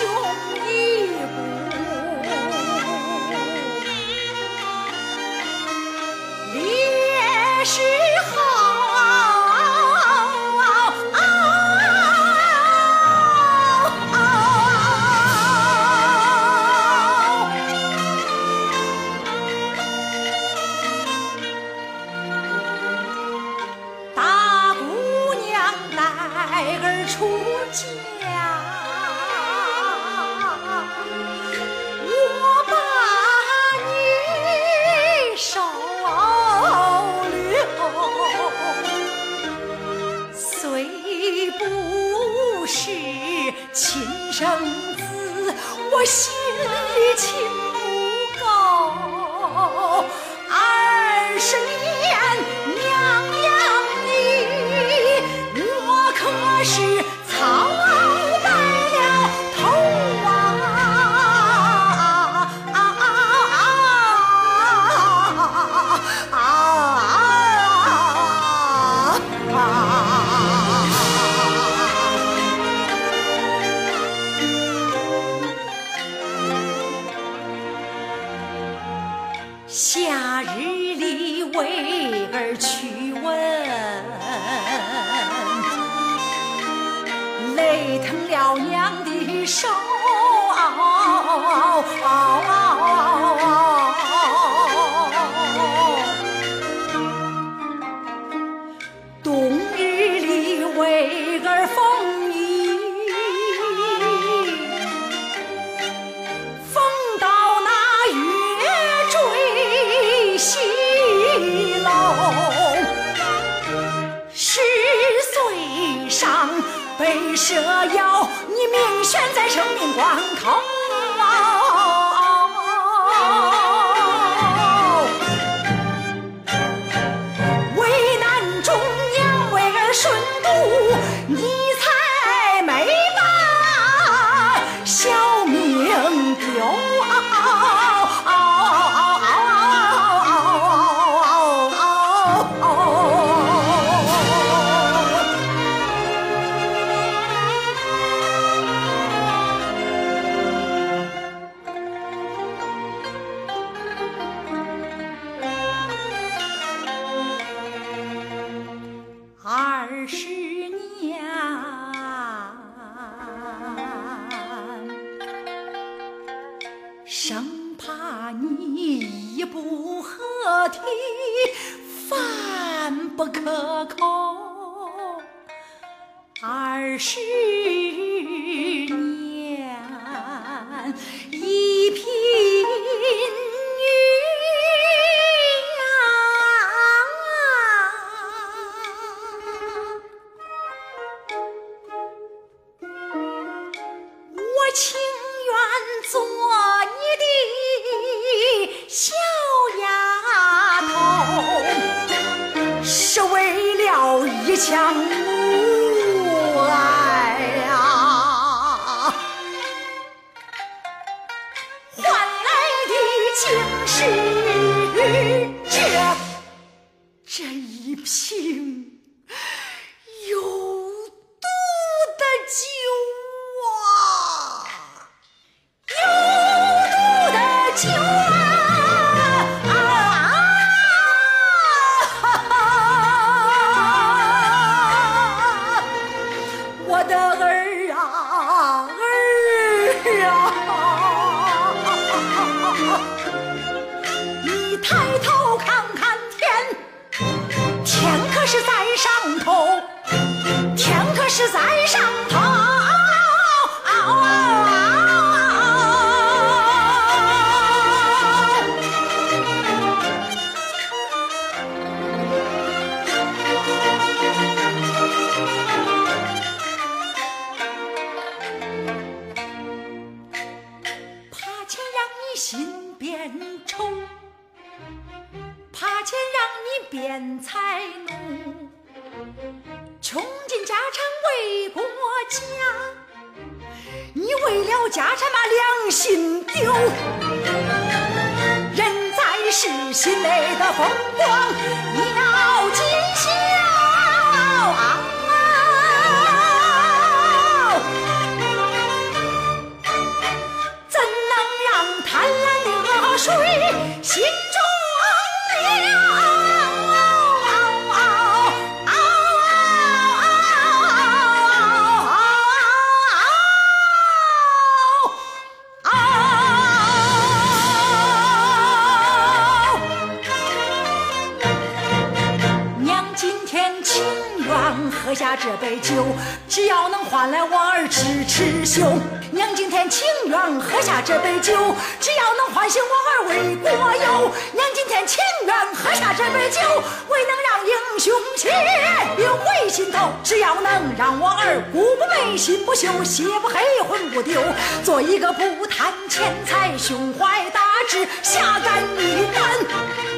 兄弟不烈士好大姑娘带儿出嫁。生子我心里清为儿去问。累疼了娘的手黄头。生怕你一不合体饭不可口二十年强母爱啊，换来的竟是这这一片。三上头怕钱让你心变愁，怕钱让你变财奴。穷尽家产为国家，你为了家产把良心丢，人在世，心内的风光要尽孝啊。喝下这杯酒，只要能换来我儿痴痴笑。娘今天情愿喝下这杯酒，只要能唤醒我儿为国忧。娘今天情愿喝下这杯酒，唯能让英雄气流回心头。只要能让我儿骨不霉、心不朽、血不黑、魂不丢，做一个不贪钱财、胸怀大志、侠肝义胆。